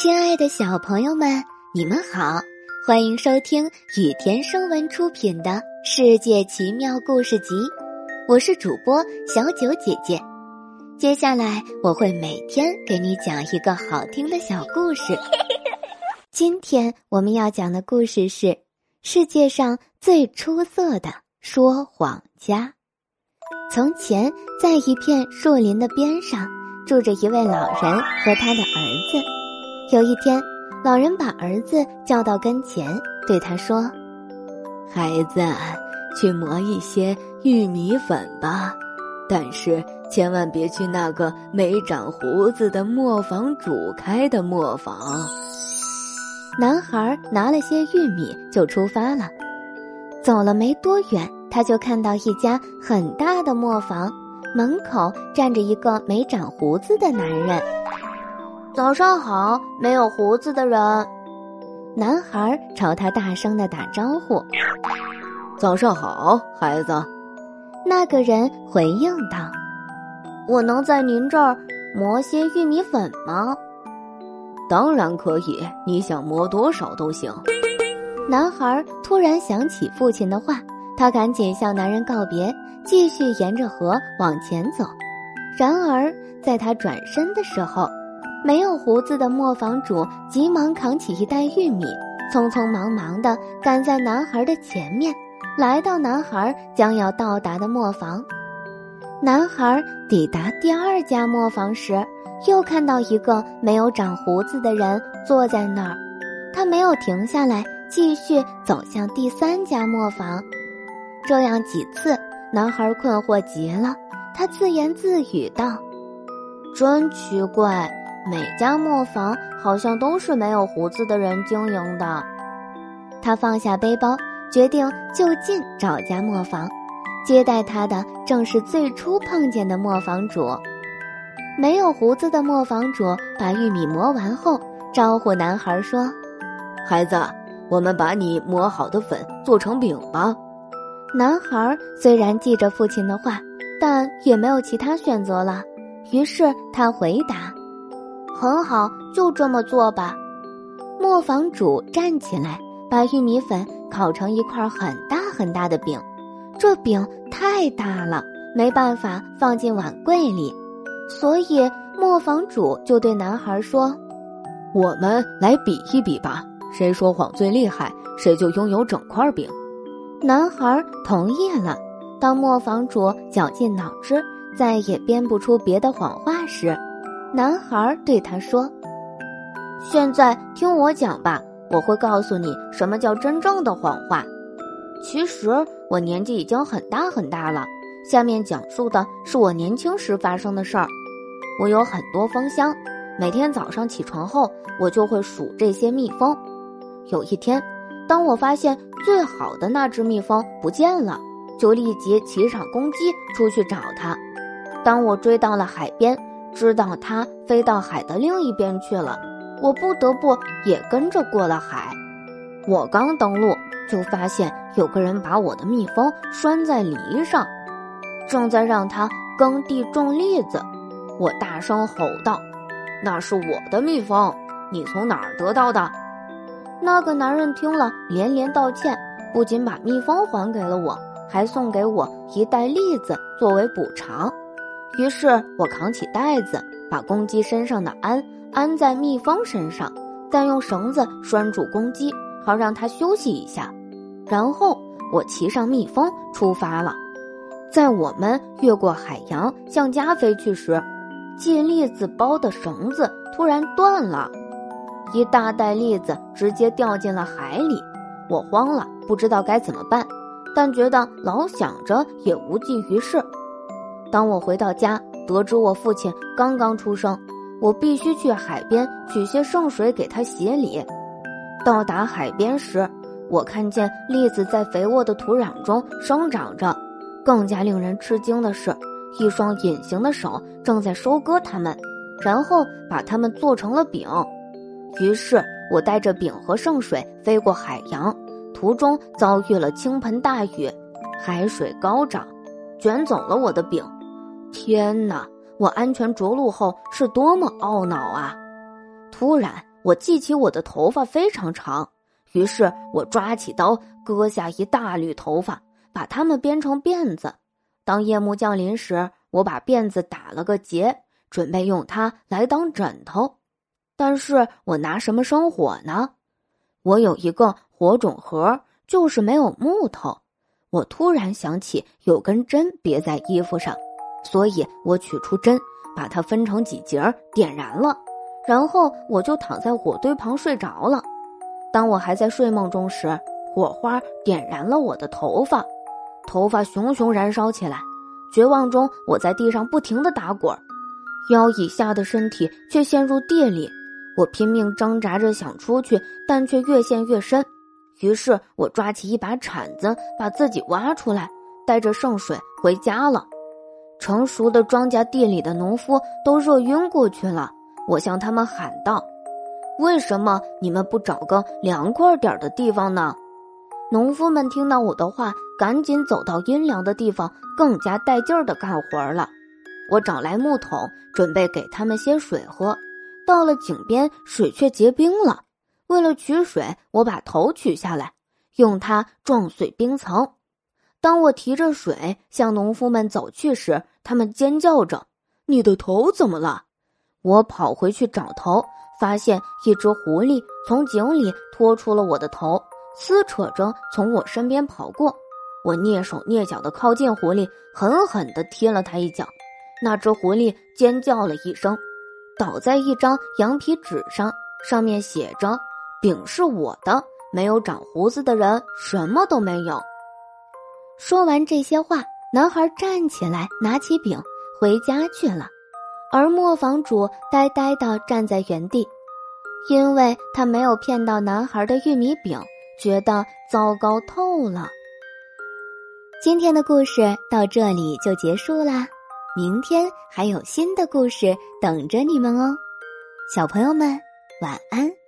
亲爱的小朋友们，你们好，欢迎收听雨田声文出品的《世界奇妙故事集》，我是主播小九姐姐。接下来我会每天给你讲一个好听的小故事。今天我们要讲的故事是世界上最出色的说谎家。从前，在一片树林的边上，住着一位老人和他的儿子。有一天，老人把儿子叫到跟前，对他说：“孩子，去磨一些玉米粉吧，但是千万别去那个没长胡子的磨坊主开的磨坊。”男孩拿了些玉米就出发了。走了没多远。他就看到一家很大的磨坊，门口站着一个没长胡子的男人。早上好，没有胡子的人。男孩朝他大声的打招呼：“早上好，孩子。”那个人回应道：“我能在您这儿磨些玉米粉吗？”“当然可以，你想磨多少都行。”男孩突然想起父亲的话。他赶紧向男人告别，继续沿着河往前走。然而，在他转身的时候，没有胡子的磨坊主急忙扛起一袋玉米，匆匆忙忙地赶在男孩的前面，来到男孩将要到达的磨坊。男孩抵达第二家磨坊时，又看到一个没有长胡子的人坐在那儿。他没有停下来，继续走向第三家磨坊。这样几次，男孩困惑极了。他自言自语道：“真奇怪，每家磨坊好像都是没有胡子的人经营的。”他放下背包，决定就近找家磨坊。接待他的正是最初碰见的磨坊主。没有胡子的磨坊主把玉米磨完后，招呼男孩说：“孩子，我们把你磨好的粉做成饼吧。”男孩虽然记着父亲的话，但也没有其他选择了。于是他回答：“很好，就这么做吧。”磨坊主站起来，把玉米粉烤成一块很大很大的饼。这饼太大了，没办法放进碗柜里，所以磨坊主就对男孩说：“我们来比一比吧，谁说谎最厉害，谁就拥有整块饼。”男孩同意了。当磨坊主绞尽脑汁，再也编不出别的谎话时，男孩对他说：“现在听我讲吧，我会告诉你什么叫真正的谎话。其实我年纪已经很大很大了。下面讲述的是我年轻时发生的事儿。我有很多蜂箱，每天早上起床后，我就会数这些蜜蜂。有一天。”当我发现最好的那只蜜蜂不见了，就立即骑上公鸡出去找它。当我追到了海边，知道它飞到海的另一边去了，我不得不也跟着过了海。我刚登陆，就发现有个人把我的蜜蜂拴在篱上，正在让它耕地种栗子。我大声吼道：“那是我的蜜蜂，你从哪儿得到的？”那个男人听了，连连道歉，不仅把蜜蜂还给了我，还送给我一袋栗子作为补偿。于是我扛起袋子，把公鸡身上的鞍安在蜜蜂身上，再用绳子拴住公鸡，好让它休息一下。然后我骑上蜜蜂出发了。在我们越过海洋向家飞去时，系栗子包的绳子突然断了。一大袋栗子直接掉进了海里，我慌了，不知道该怎么办，但觉得老想着也无济于事。当我回到家，得知我父亲刚刚出生，我必须去海边取些圣水给他洗礼。到达海边时，我看见栗子在肥沃的土壤中生长着，更加令人吃惊的是，一双隐形的手正在收割它们，然后把它们做成了饼。于是我带着饼和圣水飞过海洋，途中遭遇了倾盆大雨，海水高涨，卷走了我的饼。天哪！我安全着陆后是多么懊恼啊！突然，我记起我的头发非常长，于是我抓起刀割下一大缕头发，把它们编成辫子。当夜幕降临时，我把辫子打了个结，准备用它来当枕头。但是我拿什么生火呢？我有一个火种盒，就是没有木头。我突然想起有根针别在衣服上，所以我取出针，把它分成几节，点燃了。然后我就躺在火堆旁睡着了。当我还在睡梦中时，火花点燃了我的头发，头发熊熊燃烧起来。绝望中，我在地上不停的打滚，腰以下的身体却陷入地里。我拼命挣扎着想出去，但却越陷越深。于是我抓起一把铲子，把自己挖出来，带着圣水回家了。成熟的庄稼地里的农夫都热晕过去了。我向他们喊道：“为什么你们不找个凉快点的地方呢？”农夫们听到我的话，赶紧走到阴凉的地方，更加带劲儿的干活了。我找来木桶，准备给他们些水喝。到了井边，水却结冰了。为了取水，我把头取下来，用它撞碎冰层。当我提着水向农夫们走去时，他们尖叫着：“你的头怎么了？”我跑回去找头，发现一只狐狸从井里拖出了我的头，撕扯着从我身边跑过。我蹑手蹑脚的靠近狐狸，狠狠的踢了它一脚。那只狐狸尖叫了一声，倒在一张羊皮纸上，上面写着：“饼是我的，没有长胡子的人什么都没有。”说完这些话，男孩站起来，拿起饼回家去了。而磨坊主呆呆地站在原地，因为他没有骗到男孩的玉米饼，觉得糟糕透了。今天的故事到这里就结束啦，明天还有新的故事等着你们哦，小朋友们晚安。